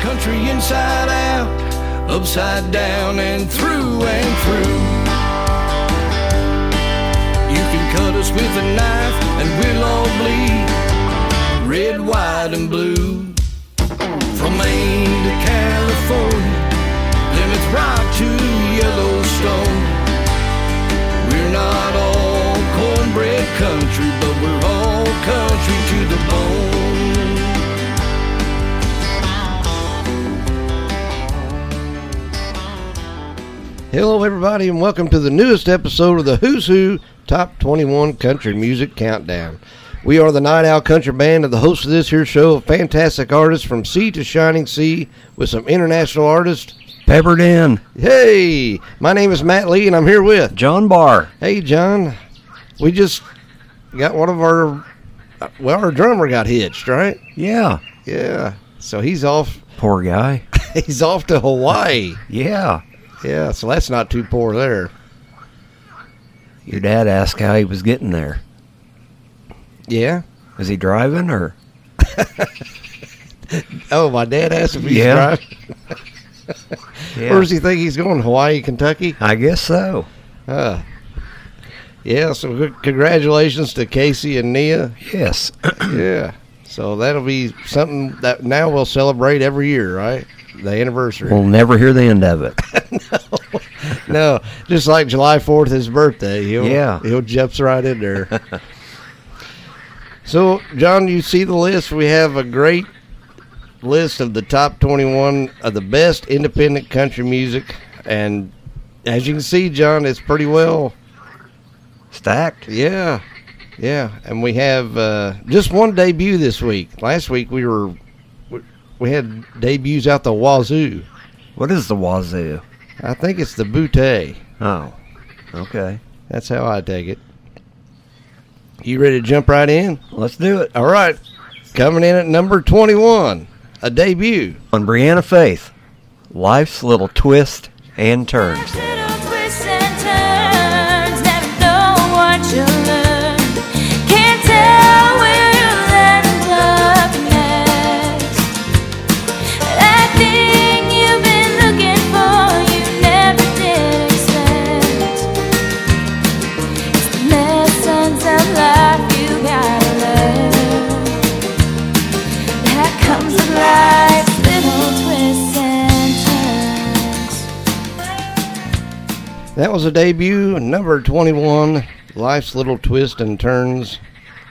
country inside out, upside down and through and through. You can cut us with a knife and we'll all bleed red, white, and blue. From Maine to California, Plymouth Rock to Yellowstone. We're not all cornbread country, but we're all country to Hello, everybody, and welcome to the newest episode of the Who's Hoo Top 21 Country Music Countdown. We are the Night Owl Country Band, and the host of this here show of fantastic artists from sea to shining sea with some international artists. Peppered in. Hey, my name is Matt Lee, and I'm here with. John Barr. Hey, John, we just got one of our. Well, our drummer got hitched, right? Yeah. Yeah. So he's off. Poor guy. He's off to Hawaii. Yeah. Yeah. So that's not too poor there. Your dad asked how he was getting there. Yeah. Was he driving or? Oh, my dad asked if he's Yeah. driving. Yeah. Where does he think he's going? Hawaii, Kentucky? I guess so. Uh, yeah, so c- congratulations to Casey and Nia. Yes. Yeah. So that'll be something that now we'll celebrate every year, right? The anniversary. we'll never hear the end of it. no, no, just like July 4th, his birthday. He'll, Yeah. He'll jumps right in there. so, John, you see the list? We have a great list of the top 21 of the best independent country music. And as you can see, John, it's pretty well Stacked. Yeah, yeah, and we have uh, just one debut this week. Last week we were we- had debuts out the wazoo. What is the wazoo? I think it's the bootay. Oh. Okay. That's how I take it. You ready to jump right in? Let's do it. All right, coming in at number twenty-one, a debut. On Brianna Faith. Life's little twist and turns. That was a debut, number twenty-one, "Life's Little Twist and Turns"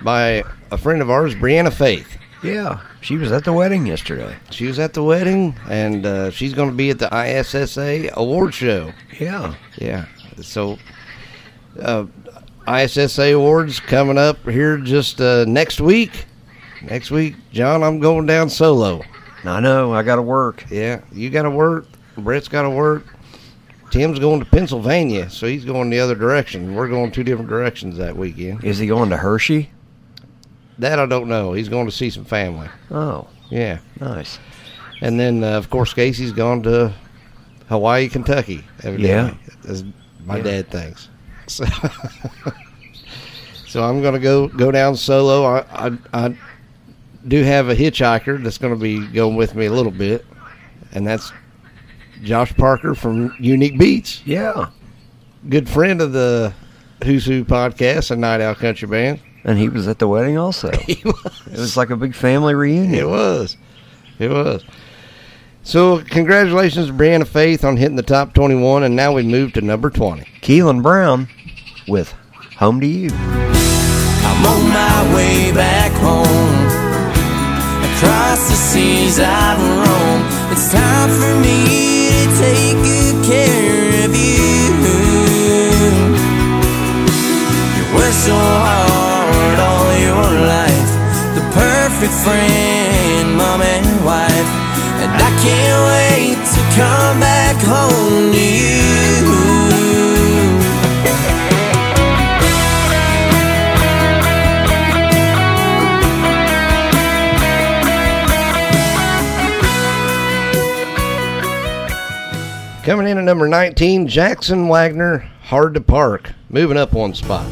by a friend of ours, Brianna Faith. Yeah. She was at the wedding yesterday. She was at the wedding, and uh, she's going to be at the ISSA award show. Yeah. Yeah. So, uh, ISSA awards coming up here just uh, next week. Next week, John, I'm going down solo. I know. I got to work. Yeah, you got to work. Brett's got to work. Tim's going to Pennsylvania, so he's going the other direction. We're going two different directions that weekend. Is he going to Hershey? That I don't know. He's going to see some family. Oh, Yeah. nice. And then, uh, of course, Casey's gone to Hawaii, Kentucky. Evidently, Yeah. as my Yeah. dad thinks. So, so I'm going to go go down solo. I, I I do have a hitchhiker that's going to be going with me a little bit, and that's Josh Parker from Unique Beats, Yeah. good friend of the Who's Hoo podcast and Night Owl Country Band. And he was at the wedding also. He was. It was like a big family reunion. It was. It was. So, congratulations to Brianna Faith on hitting the top 21, and now we move to number 20. Keelan Brown with Home to You. I'm on my way back home. Across the seas I've roamed. It's time for me to take good care of you. You worked so hard all your life. The perfect friend, mom and wife. And I can't wait to come back home to you. Coming in at number 19, Jackson Wagner, Hard to Park, moving up one spot.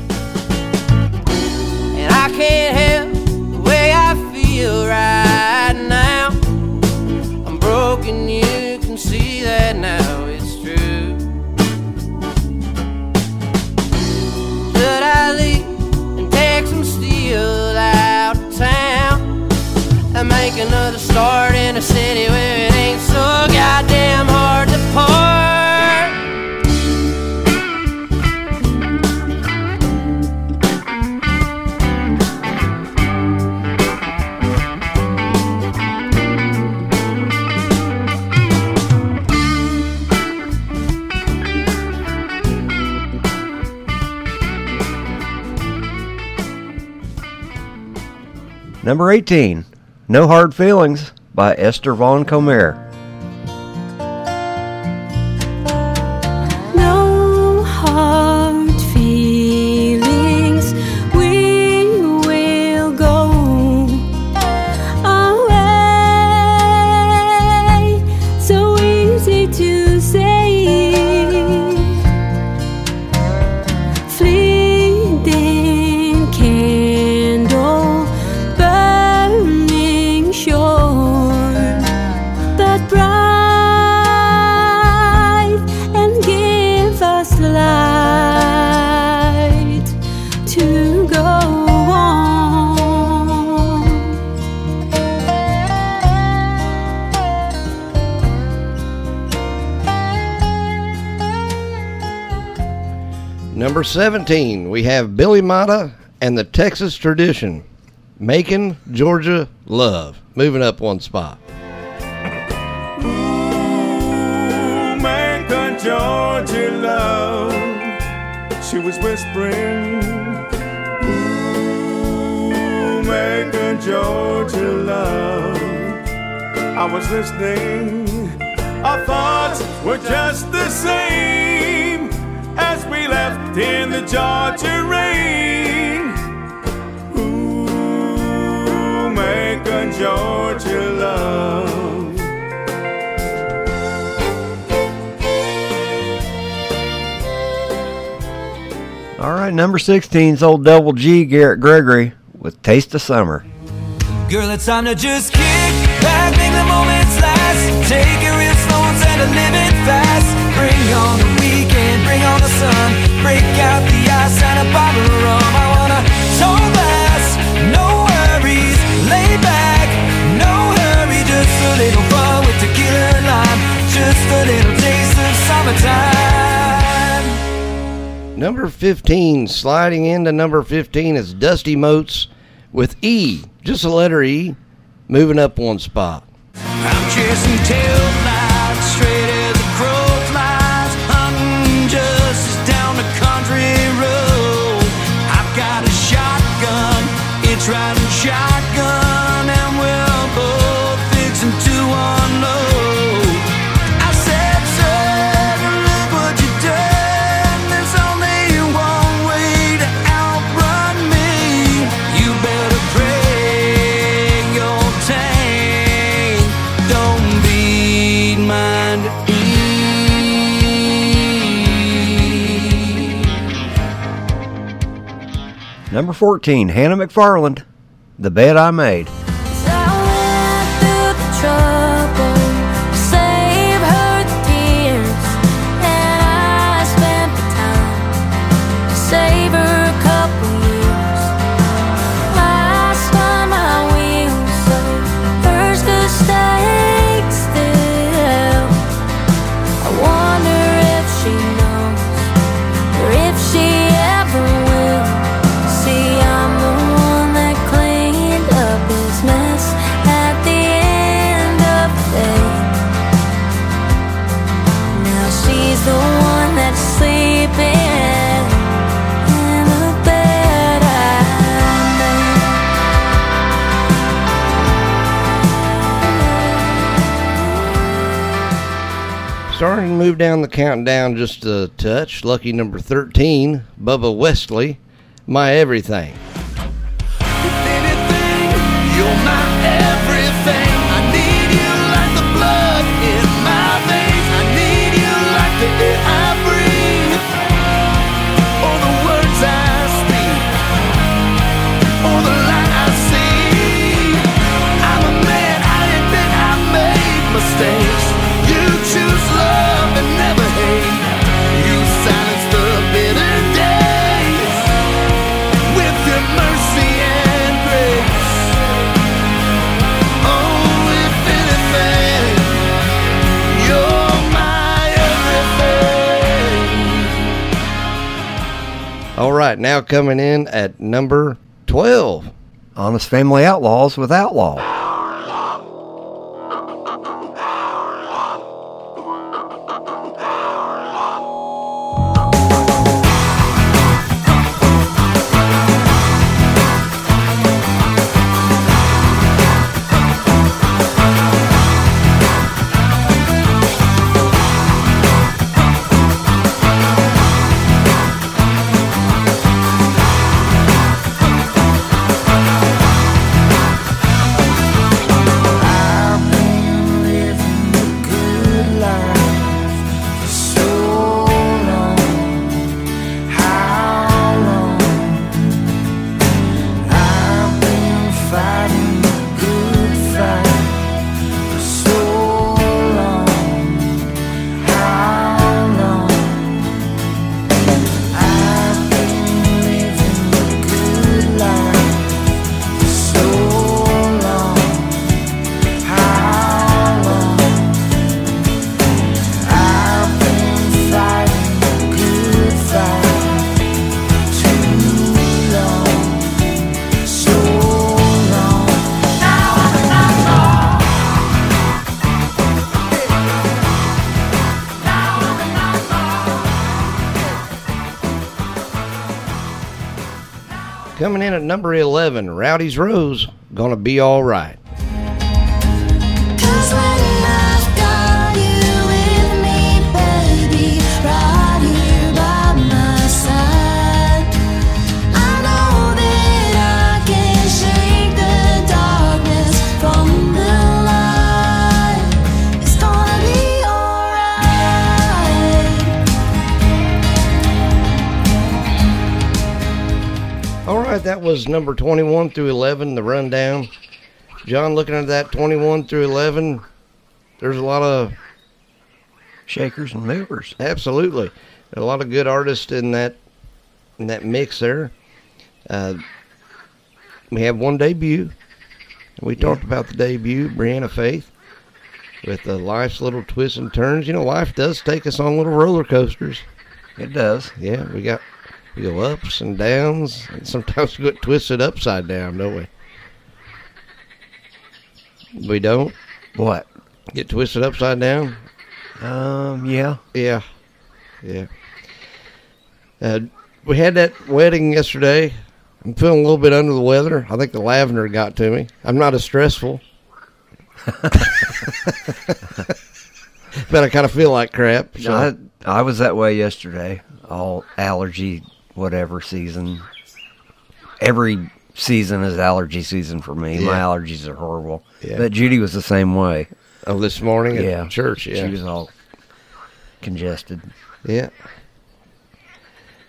And I can't help the way I feel right now. I'm broken, you can see that now, it's true. Should I leave and take some steel out of town and make another start? Number 18, No Hard Feelings by Esther Von Comer. To go on. Number 17, we have Billy Mata and the Texas Tradition. Macon, Georgia Love. Moving up one spot. She was whispering. Ooh, Macon, Georgia love. I was listening. Our thoughts were just the same as we left in the Georgia rain. Ooh, Macon, Georgia love. All right, number 16 is old Double G Garrett Gregory with Taste of Summer. Girl, it's time to just kick back, make the moments last. Take it real slow instead of living fast. Bring on the weekend, bring on the sun. Break out the ice and a bottle of rum. I wanna tall glass, no worries. Lay back, no hurry. Just a little fun with tequila and lime. Just a little taste of summertime. Number 15, sliding into number 15 is Dusty Moats with E. Just a letter E. Moving up one spot. Number 14, Hannah McFarland, The Bed I Made. Starting to move down the countdown just a touch. Lucky number 13, Bubba you're my everything. Right, now coming in at number 12. Honest Family Outlaws with Outlaw. Coming in at number 11, Rowdy's Rose, Gonna Be Alright. Cause right, that was number 21 through 11, the rundown. John, looking at that 21 through 11, there's a lot of, Shakers and movers. absolutely, a lot of good artists in that in that mix there. Uh, we have one debut. We talked about the debut, Brianna Faith, with the life's little twists and turns. You know, life does take us on little roller coasters. It does. Yeah, we got we go ups and downs, and sometimes we get twisted upside down, don't we? We don't What? get twisted upside down. Um, yeah. Yeah, yeah. Uh, we had that wedding yesterday. I'm feeling a little bit under the weather. I think the lavender got to me. I'm not as stressful, but I kind of feel like crap. So. I, I was that way yesterday. All allergy, whatever season. Every season is allergy season for me. My allergies are horrible. Yeah. But Judy was the same way. oh, this morning at yeah. church. Yeah, She was all congested. Yeah.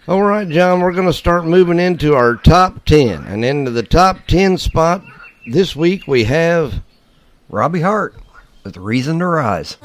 All right, John, we're going to start moving into our top 10. And into the top 10 spot this week, we have Robbie Hart with Reason to Rise.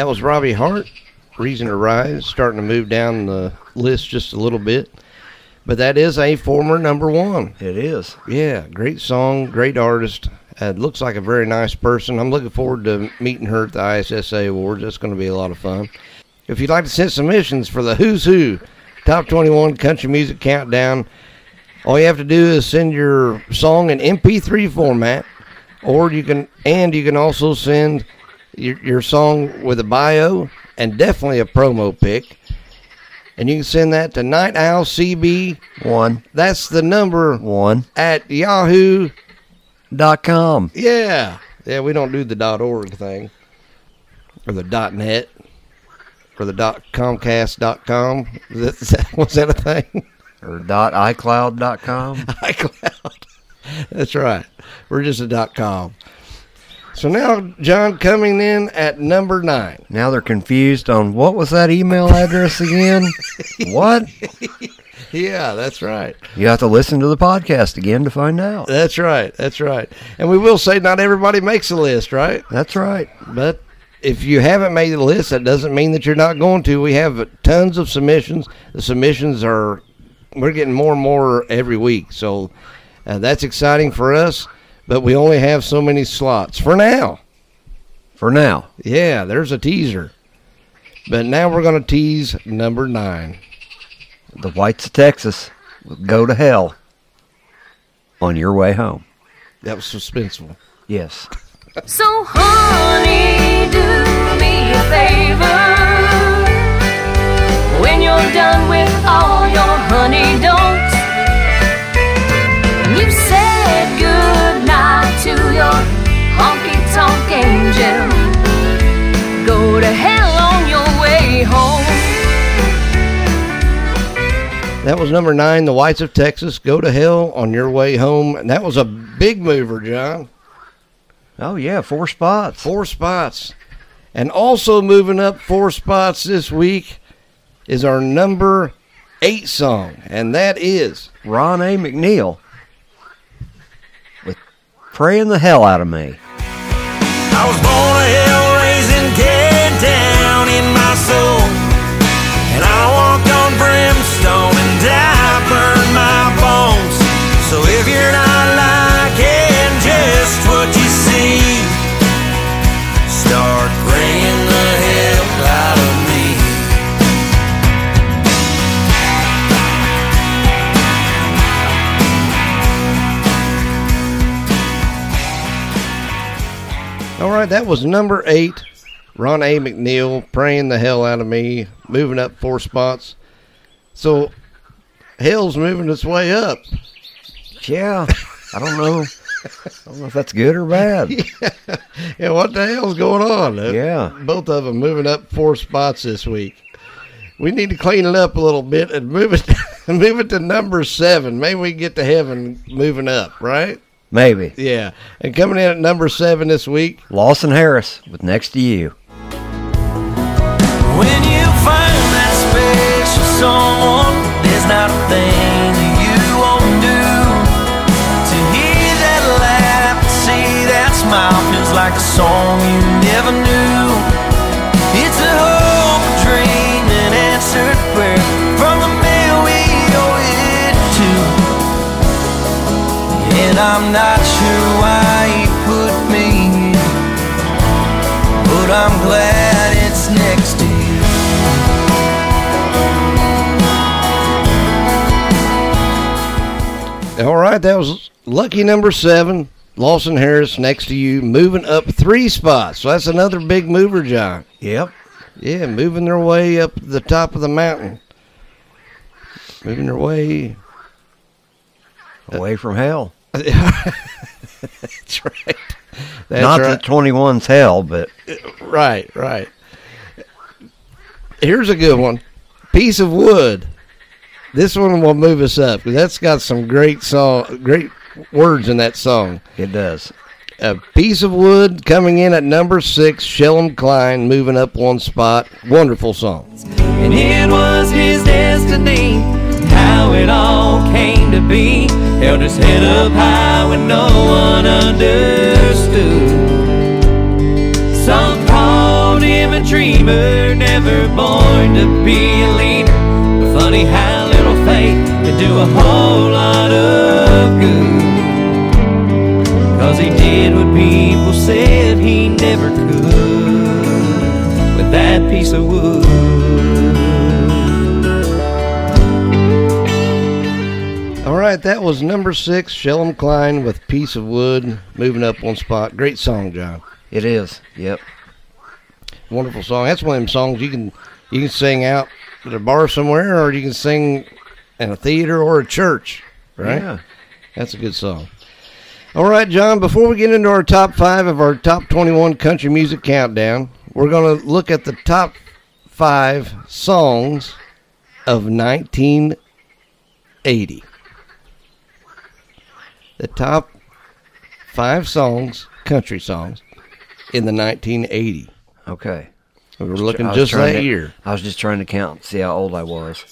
That was Robbie Hart, Reason to Rise, starting to move down the list just a little bit. But that is a former number one. It is. Yeah, great song, great artist. Uh, looks like a very nice person. I'm looking forward to meeting her at the ISSA Awards. That's going to be a lot of fun. If you'd like to send submissions for the Who's Hoo Top 21 Country Music Countdown, all you have to do is send your song in MP3 format, or you can, and you can also send your, your song with a bio and definitely a promo pic. And you can send that to Night Owl CB. One. That's the number One. at Yahoo. Dot com. Yeah, yeah. We don't do the dot .org thing or the dot .net or the dot Comcast dot com. Is that, is that, was that a thing? Or dot iCloud dot com. iCloud. That's right. We're just a dot com. So now, John, coming in at number nine. Now they're confused on what was that email address again? what? Yeah, that's right. You have to listen to the podcast again to find out. That's right. That's right. And we will say not everybody makes a list, right? That's right. But if you haven't made the list, that doesn't mean that you're not going to. We have tons of submissions. The submissions are, we're getting more and more every week. So uh, that's exciting for us. But we only have so many slots for now. For now. Yeah, there's a teaser. But now we're going to tease number nine. The Whites of Texas with Go to Hell on your way home. That was suspenseful. Yes. So, honey, do me a favor. When you're done with all your honey don'ts, you said That was number nine, The Whites of Texas. Go to hell on your way home. And that was a big mover, John. Oh yeah, four spots. Four spots. And also moving up four spots this week is our number eight song, and that is Ron A. McNeil with Praying the Hell Out of Me. That was number eight. Ron A. McNeil praying the hell out of me, moving up four spots. So hell's moving its way up. Yeah. I don't know. I don't know if that's good or bad. Yeah, what the hell's going on? Uh, Yeah. both of them moving up four spots this week. We need to clean it up a little bit and move it, move it to number seven. Maybe we get to heaven moving up, right? Maybe. Yeah. And coming in at number seven this week, Lawson Harris with Next to You. When you find that special someone, there's not a thing that you won't do. To hear that laugh, to see that smile feels like a song you never knew. And I'm not sure why he put me here, but I'm glad it's next to you. All right, that was lucky number seven. Lawson Harris next to you, moving up three spots. So that's another big mover, John. Yep. Yeah, moving their way up the top of the mountain. Moving their way. Away from hell. That's right. That's Not right. that 21's hell, but Right, right. Here's a good one. Piece of wood. This one will move us up because that's got some great song, great words in that song. it does. A piece of wood coming in at number six. Shellum Klein moving up one spot. Wonderful song. And it was his destiny, how it all came to be. Held his head up high when no one understood. Some called him a dreamer, never born to be a leader. But funny how little faith can do a whole lot of good. Cause he did what people said he never could with that piece of wood. Right, that was number six. Shellum Klein with Piece of Wood moving up one spot. Great song, John. It is. Yep. Wonderful song. That's one of them songs you can you can sing out at a bar somewhere, or you can sing in a theater or a church. Right? Yeah. That's a good song. All right, John, before we get into our top five of our top 21 country music countdown, we're going to look at the top five songs of 1980. The top five songs, country songs, in the 1980. Okay. We were looking I was just trying that to- year. I was just trying to count, see how old I was.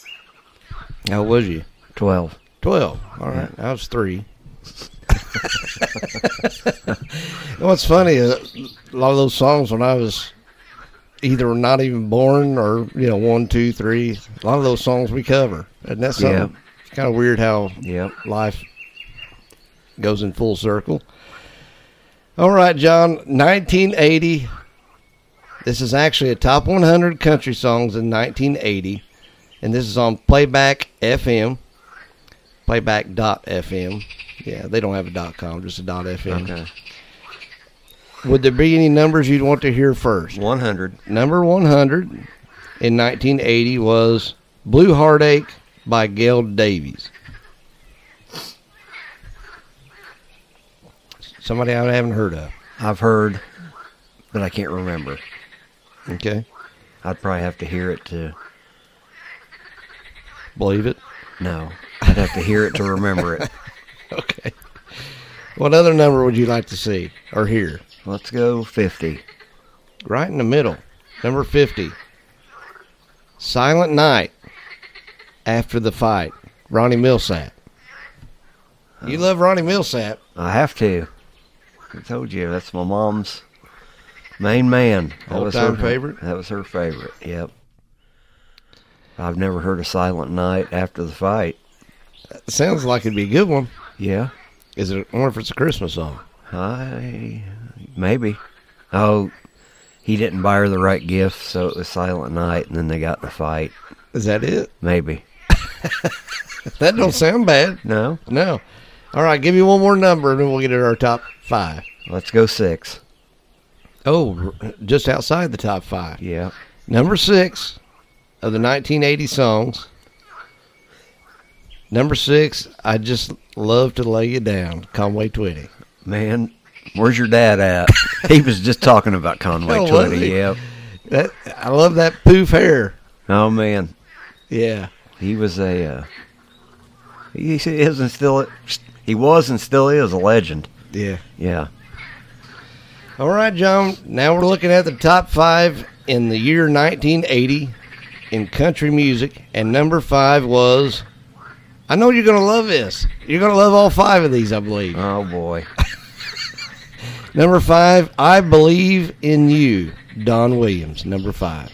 How old was you? 12. 12. All right. I was three. What's funny, uh, a lot of those songs when I was either not even born or, you know, one, two, three, a lot of those songs we cover. And that's something Yeah. it's kind of weird how Yep. life goes in full circle. All right, John, 1980. This is actually a top 100 country songs in 1980, and this is on Playback FM. Playback.fm. Yeah, they don't have a dot com, just a dot FM. Okay. Would there be any numbers you'd want to hear first? 100. Number 100 in 1980 was Blue Heartache by Gail Davies. Somebody I haven't heard of. I've heard, but I can't remember. Okay. I'd probably have to hear it to. Believe it. No. I'd have to hear it to remember it. Okay. What other number would you like to see or hear? Let's go 50. Right in the middle. Number 50. Silent Night after the fight. Ronnie Milsap. You uh, love Ronnie Milsap. I have to. I told you, that's my mom's main man. That was All-time her favorite? That was her favorite, yep. I've never heard a Silent Night after the fight. Sounds like it'd be a good one. Yeah. Is it? I wonder if it's a Christmas song. I maybe. Oh, he didn't buy her the right gift, so it was Silent Night, and then they got in a fight. Is that it? Maybe. That don't sound bad. No. No. All right, give me one more number and then we'll get to our top five. Let's go six. Oh, just outside the top five. Yeah. Number six of the 1980 songs. Number six, I just love to lay you down, Conway Twitty. Man, where's your dad at? he was just talking about Conway Oh, Twitty. Yep. That I love that poof hair. Oh man, Yeah, he was a. Uh, he is and still. He was and still is a legend. yeah. Yeah. All right, John. Now we're looking at the top five in the year 1980 in country music, and number five was. I know you're gonna love this. You're gonna love all five of these, I believe. Oh boy. Number five, I believe in you, Don Williams. Number five.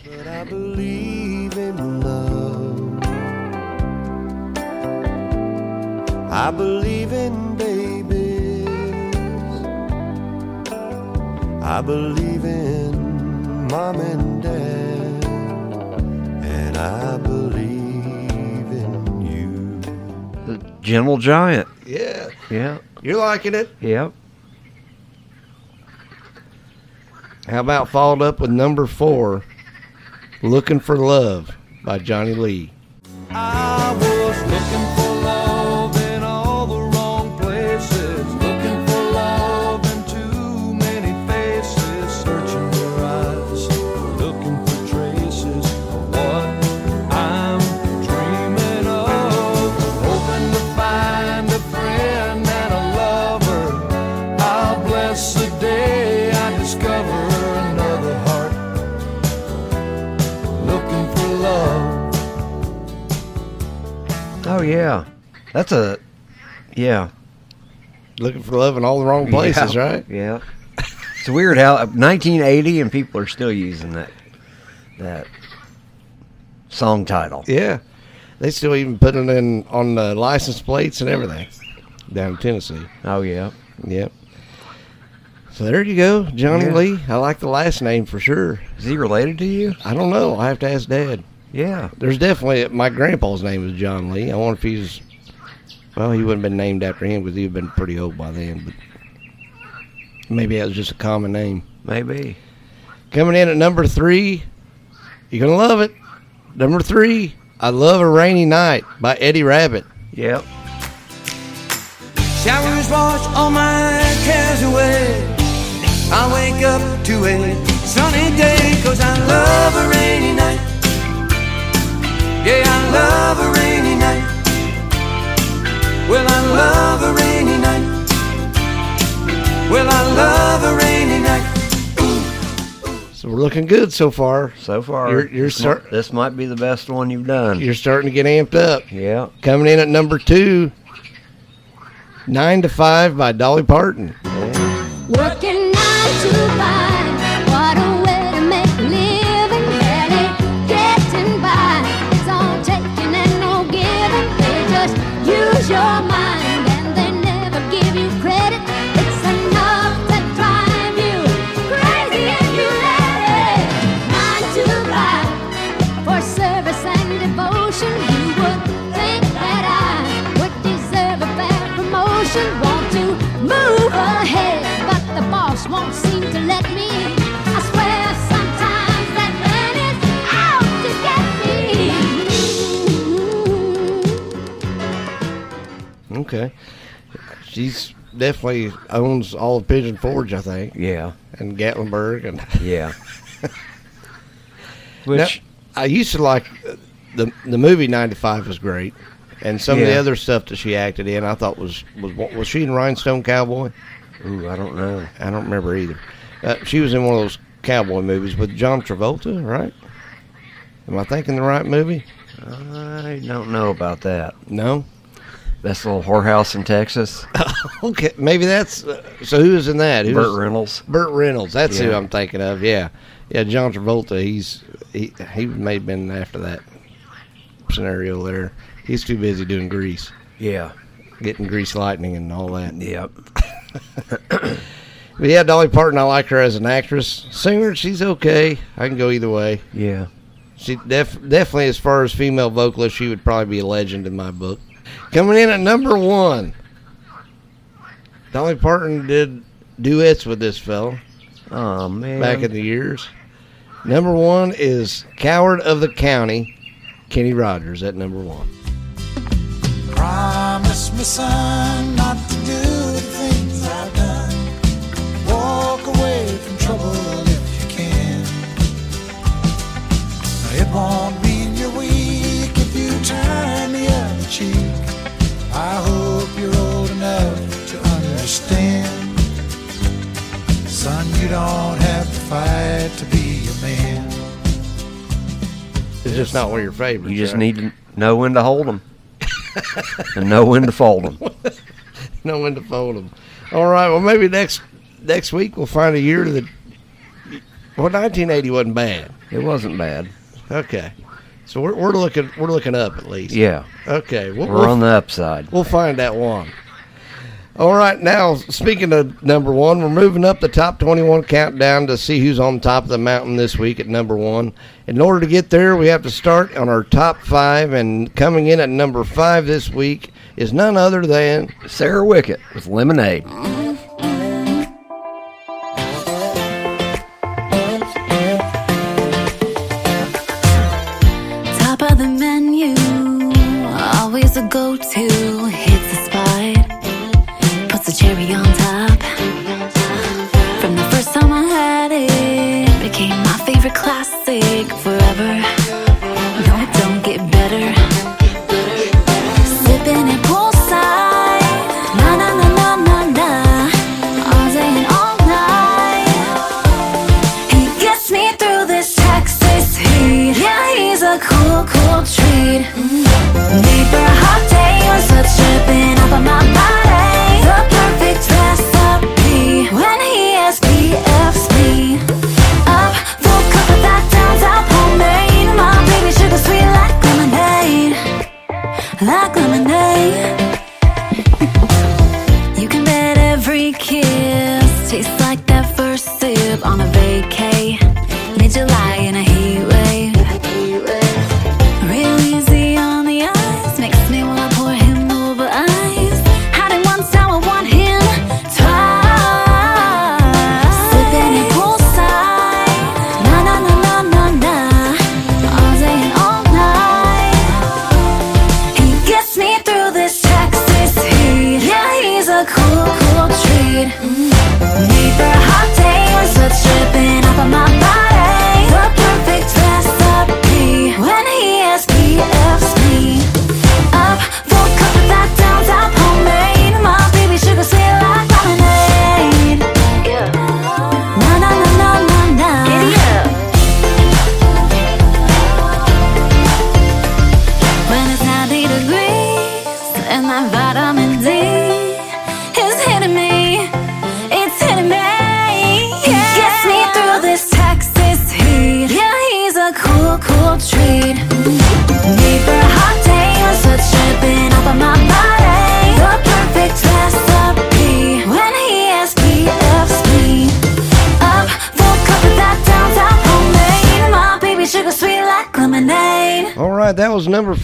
I believe in babies. I believe in mom and dad. And I believe in you. The Gentle Giant. Yeah, Yeah. you're liking it. Yep. How about followed up with number four, Looking for Love by Johnny Lee. I was looking for That's a. Yeah. Looking for Love in all the wrong places, Yeah. right? Yeah. It's weird how 1980 and people are still using that that song title. Yeah. They still even put it in on the license plates and everything down in Tennessee. Oh yeah. Yep. So there you go, Johnny Yeah. Lee. I like the last name for sure. Is he related to you? I don't know. I have to ask Dad. Yeah. There's definitely my grandpa's name is John Lee. I wonder if he's well, he wouldn't have been named after him because he'd been pretty old by then. But maybe that was just a common name. Maybe. Coming in at number three, you're gonna love it. Number three, I love a rainy night by Eddie Rabbitt. Yep. Showers wash all my cares away. I wake up to a sunny day, cause I love a rainy night. Yeah, I love a rainy night. Well, I love a rainy night. Well, I love a rainy night. So we're looking good so far. So far, You're- you're this, start- might, this might be the best one you've done. You're starting to get amped up. yeah. Coming in at number two, Nine to Five by Dolly Parton. Working Okay. She's definitely owns all of Pigeon Forge, I think, Yeah. and Gatlinburg. And Yeah. Now, Which I used to like uh, the the movie '95 was great, and some of the other stuff that she acted in, I thought was was was she in Rhinestone Cowboy? ooh, I don't know. I don't remember either. Uh, she was in one of those cowboy movies with John Travolta, right? Am I thinking the right movie? I don't know about that. No. Best little whorehouse in Texas. Okay, maybe that's uh, so. Who was in that? Who Burt Reynolds. Burt Reynolds. That's who I'm thinking of. Yeah, yeah. John Travolta. He's he he may have been after that scenario there. He's too busy doing grease, Yeah. getting grease lightning and all that. Yep. But yeah, Dolly Parton. I like her as an actress. Singer, she's okay. I can go either way. Yeah. She def- definitely, as far as female vocalist, she would probably be a legend in my book. Coming in at number one, Dolly Parton did duets with this fella. Oh man. back in the years. Number one is Coward of the County, Kenny Rogers at number one. Promise me, son, not to do the things I've done. Walk away from trouble if you can. It won't mean you're weak if you turn the other cheek. I hope you're old enough to understand. Son, you don't have to fight to be a man. It's just not one of your favorites. You just right? need to know when to hold them and know when to fold them. know when to fold them. All right. Well, maybe next next week we'll find a year that. Well, 1980 wasn't bad. It wasn't bad. Okay. So we're, we're looking we're looking up at least. Yeah, Okay. We'll, we're we'll, on the upside. we'll find that one. All right. Now, speaking of number one, we're moving up the top 21 countdown to see who's on top of the mountain this week at number one. In order to get there, we have to start on our top five, and coming in at number five this week is none other than Sarah Wickett with Lemonade.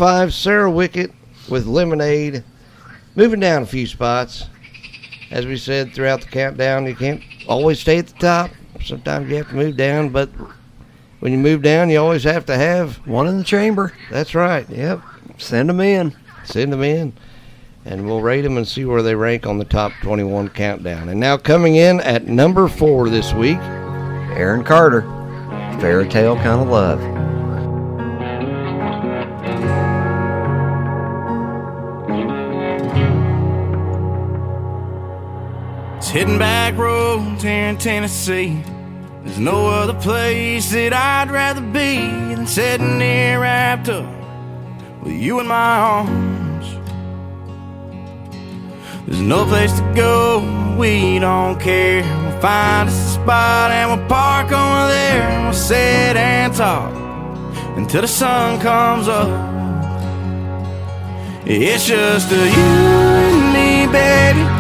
Five Sarah Wicket with Lemonade. Moving down a few spots. As we said throughout the countdown, you can't always stay at the top. Sometimes you have to move down, but when you move down, you always have to have one in the chamber. That's right. Yep. Send them in. Send them in. And we'll rate them and see where they rank on the top 21 countdown. And now coming in at number four this week, Aaron Carter, Fairy Tale Kind of Love. Hitting back roads here in Tennessee. There's no other place that I'd rather be than sitting here wrapped up with you in my arms. There's no place to go, we don't care. We'll find us a spot and we'll park over there and we'll sit and talk until the sun comes up. It's just a you and me, baby.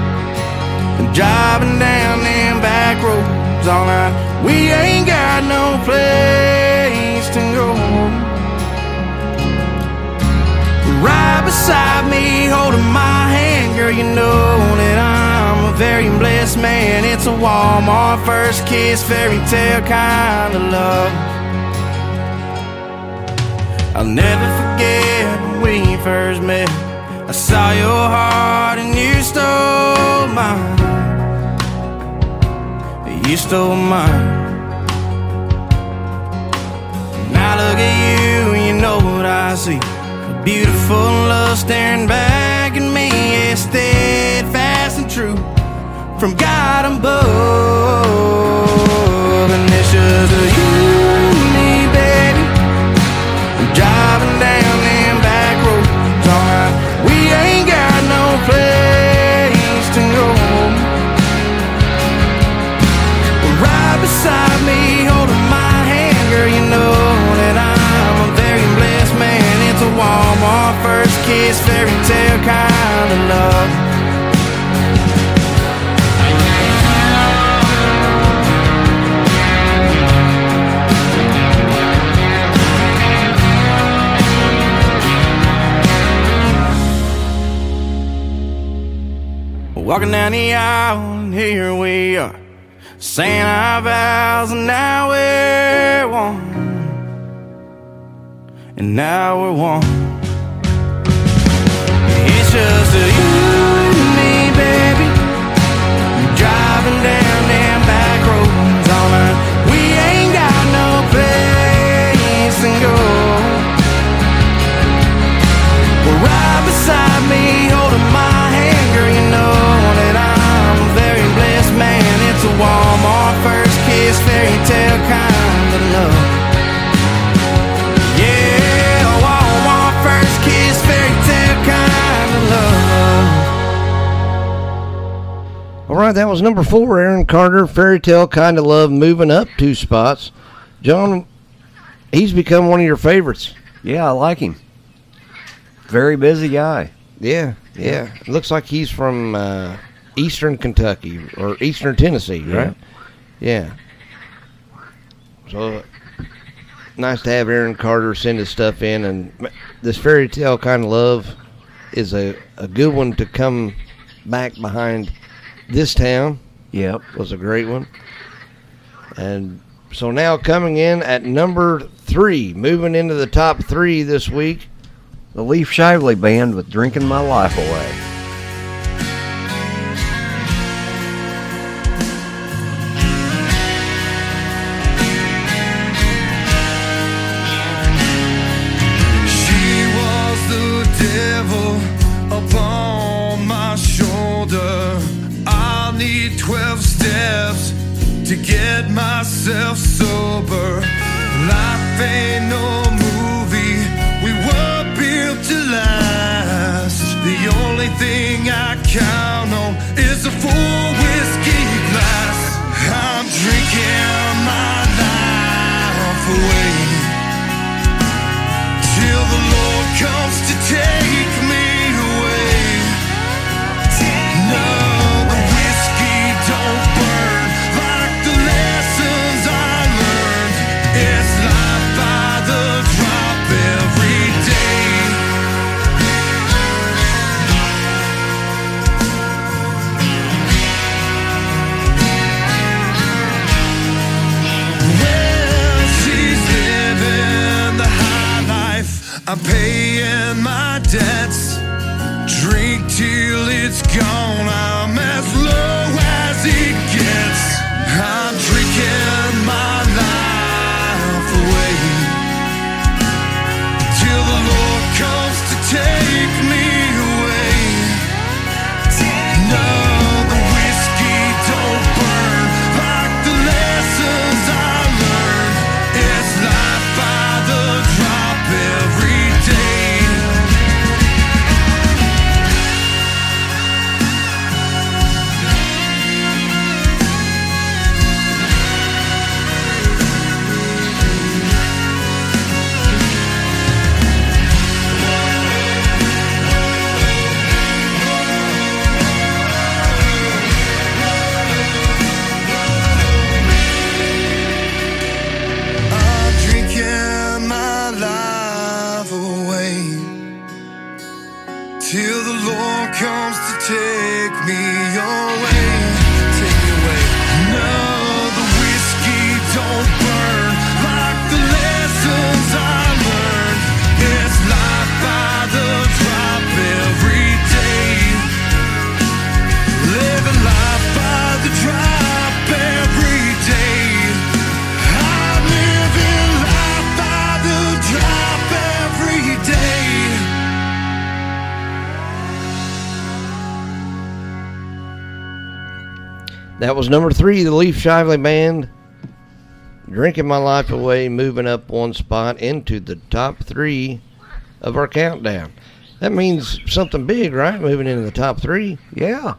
Driving down them back roads all night. We ain't got no place to go. Right beside me, holding my hand, girl, you know that I'm a very blessed man. It's a Walmart first kiss, fairy tale kind of love. I'll never forget when we first met. I saw your heart and you stole mine. You stole mine. Now look at you, you know what I see. A beautiful love staring back at me, yeah, steadfast and true from God above. And it's just you kiss, fairy tale kind of love. Walking down the aisle, and here we are, saying our vows, and now we're one. And now we're one. Just a you and me, baby. Driving down them back roads all night. We ain't got no place to go. Well, right beside me, holding my hand, girl, you know that I'm a very blessed man. It's a Walmart first kiss, fairy tale kind All right, that was number four, Aaron Carter, Fairy Tale Kind of Love, moving up two spots. John, he's become one of your favorites. Yeah, I like him. Very busy guy. Yeah, yeah. Looks like he's from uh, Eastern Kentucky or Eastern Tennessee, right? Yeah. So nice to have Aaron Carter send his stuff in, and this fairy tale kind of love is a, a good one to come back behind. This town Yep. was a great one, and so now coming in at number three, moving into the top three this week. The Leaf Shively Band with Drinking My Life Away. Was number three, the Leaf Shively Band. Drinking My Life Away, moving up one spot into the top three of our countdown. That means something big, right? Moving into the top three. Yeah.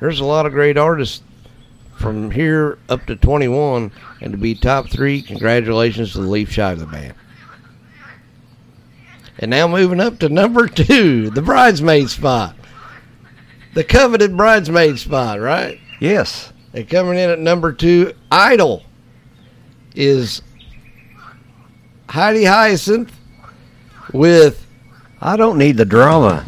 There's a lot of great artists from here up to 21, and to be top three, congratulations to the Leaf Shively Band. And now moving up to number two, the bridesmaid spot. The coveted bridesmaid spot, right? Yes. And coming in at number two, Idol, is Heidi Hyacinth with I don't need the drama.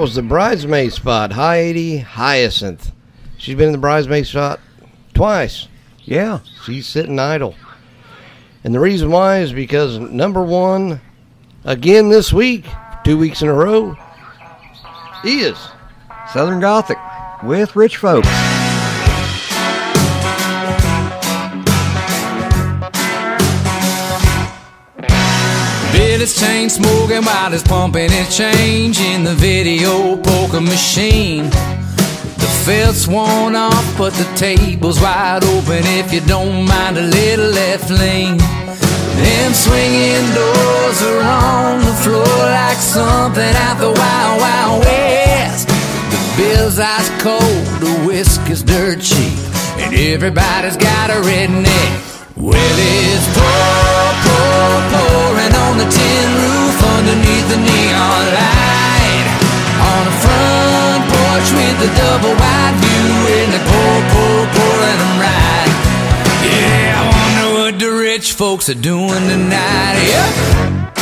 Was the bridesmaid spot, Heidi Hyacinth. She's been in the bridesmaid spot twice. Yeah. She's sitting idle. And the reason why is because number one, again this week, two weeks in a row, is Southern Gothic with Rich Folks. Billy's chain smoking while he's pumping his change in the video poker machine. The felt's worn off, but the table's wide open if you don't mind a little left lean. Them swinging doors are on the floor like something out the Wild Wild West. The bill's ice cold, the whiskey's dirt cheap, and everybody's got a redneck. Well, it's pour, pouring on the tin roof underneath the neon light. On the front porch with the double wide view, and they pour, pour, pouring them right. Yeah, I wonder what the rich folks are doing tonight. Yeah.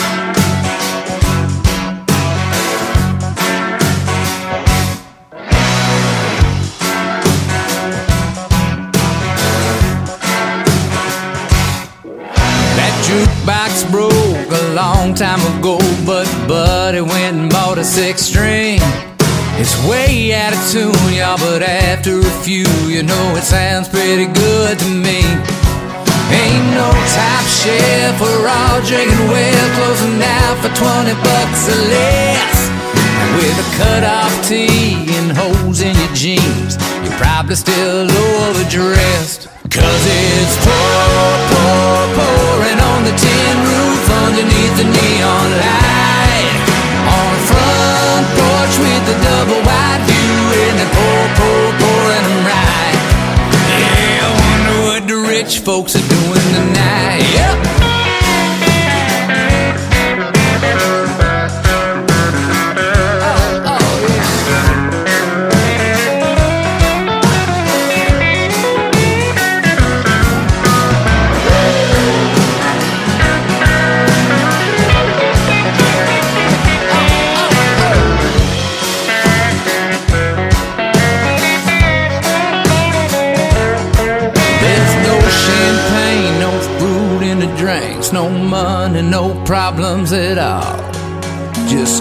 Time ago, but Buddy went and bought a six string. It's way out of tune, y'all, but after a few, you know it sounds pretty good to me. Ain't no top chef or all drinking well, closing out for 20 bucks or less. With a cut off tee and holes in your jeans, you're probably still overdressed. Cause it's pour, pour, pouring on the tin roof underneath the neon light. On a front porch with the double wide view and the pour, pour, pouring them right. Yeah, I wonder what the rich folks are doing tonight. Yep.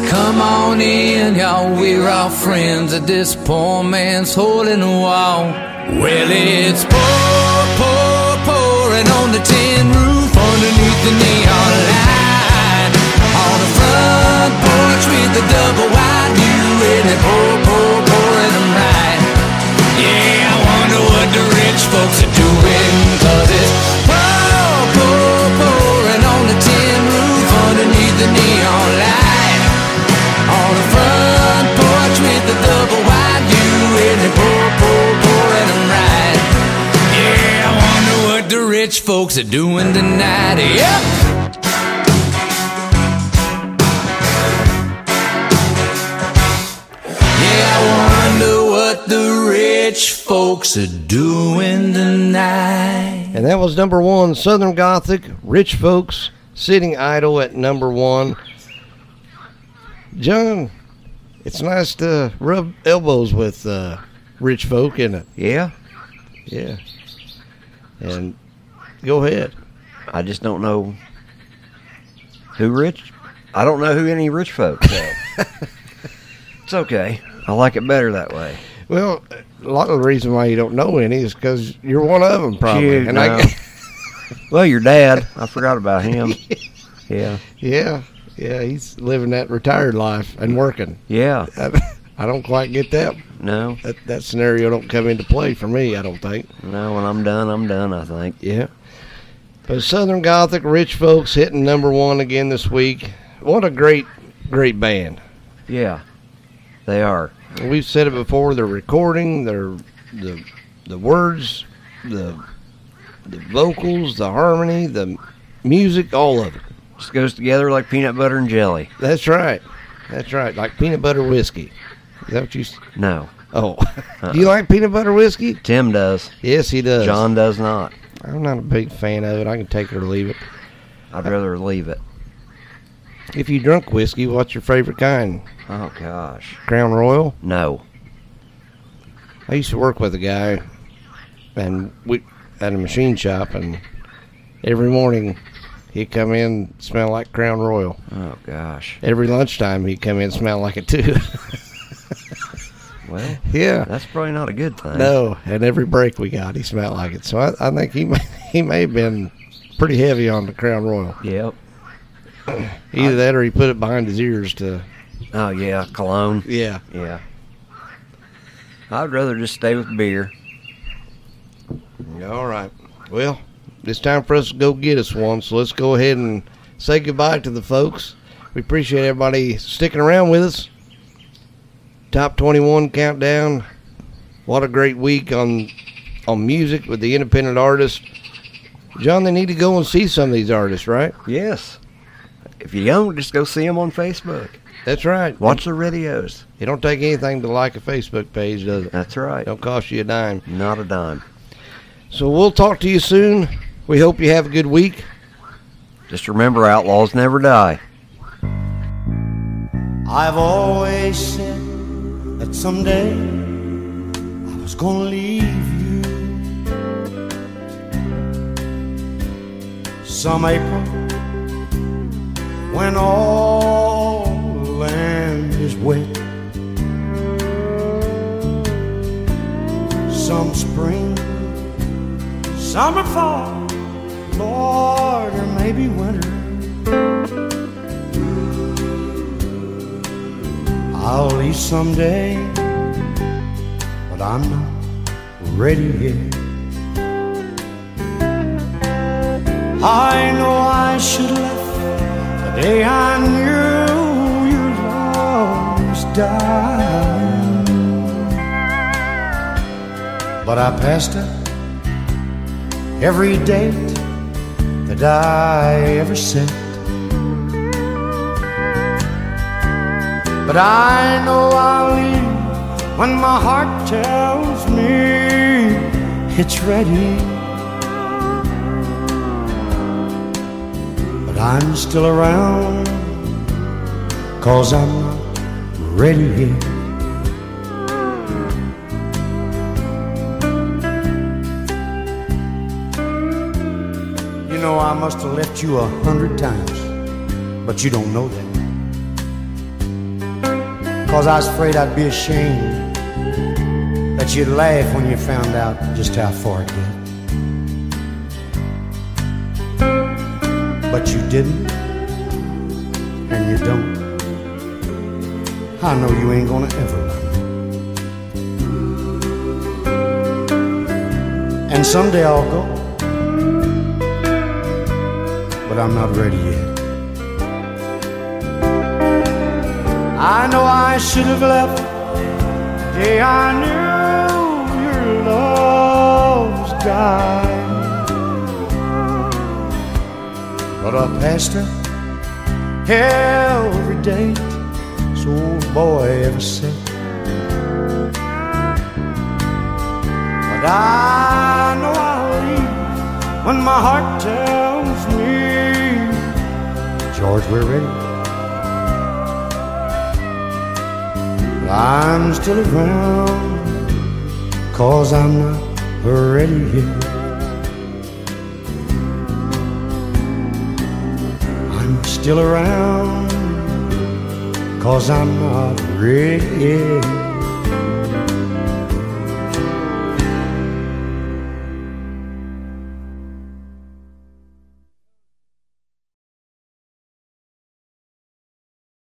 Come on in, y'all, we're all friends at this poor man's hole in the wall. Well, it's pour, pour, pouring on the tin roof underneath the neon light. On the front porch with the double wide view, and it pour, folks are doing tonight. Yep. Yeah, I wonder what the rich folks are doing tonight. And that was number one, Southern Gothic, Rich Folks, sitting idle at number one. John, it's nice to rub elbows with uh, rich folk, isn't it? Yeah, Yeah. And go ahead. I just don't know who rich. I don't know who any rich folks. It's okay. I like it better that way. Well, a lot of the reason why you don't know any is because you're one of them, probably. Shoot, and no. I, Well, your dad. I forgot about him. Yeah, yeah, yeah, he's living that retired life and working. yeah. I, I don't quite get that. No, that. That scenario don't come into play for me. I don't think. no. When I'm done, I'm done. I think. Yeah. But Southern Gothic, Rich Folks hitting number one again this week. What a great, great band. Yeah, they are. We've said it before. They're recording, their the the words, the the vocals, the harmony, the music, all of it. Just goes together like peanut butter and jelly. That's right. That's right. Like peanut butter whiskey. Is that what you? s- No, Oh, uh-uh. do you like peanut butter whiskey? Tim does. Yes, he does. John does not. I'm not a big fan of it. I can take it or leave it. I'd rather leave it. If you drunk whiskey, what's your favorite kind? Oh gosh, Crown Royal. no. I used to work with a guy, and we at a machine shop, and every morning he'd come in smell like Crown Royal. Oh gosh. Every lunchtime he'd come in smell like it too. Well, yeah. that's probably not a good thing. No, and every break we got, he smelled like it. So I, I think he may, he may have been pretty heavy on the Crown Royal. Yep. Either that or he put it behind his ears to. Oh yeah, cologne. Yeah. Yeah. I'd rather just stay with beer. All right. Well, it's time for us to go get us one. So let's go ahead and say goodbye to the folks. We appreciate everybody sticking around with us. Top 21 countdown. What a great week on on music with the independent artists. John, they need to go and see some of these artists, right? Yes. If you don't, just go see them on Facebook. That's right. Watch the videos. It don't take anything to like a Facebook page, does it? That's right. Don't cost you a dime. Not a dime. So we'll talk to you soon. We hope you have a good week. Just remember, outlaws never die. I've always said that someday I was gonna leave you. Some April when all the land is wet. Some spring, summer, fall, Lord, or maybe winter. I'll leave someday, but I'm not ready yet. I know I should left the day I knew love was dying. But I passed up every date that I ever set. But I know I'll leave when my heart tells me it's ready. But I'm still around, cause I'm not ready yet. You know, I must have left you a hundred times, but you don't know that. Cause I was afraid I'd be ashamed that you'd laugh when you found out just how far it get. But you didn't, and you don't. I know you ain't gonna ever me. And someday I'll go, but I'm not ready yet. I know I should have left the day I knew your love was dying. But I passed her every date, so boy ever said. But I know I'll leave when my heart tells me, George, we're ready. I'm still around, cause I'm not ready yet. I'm still around, cause I'm not ready yet.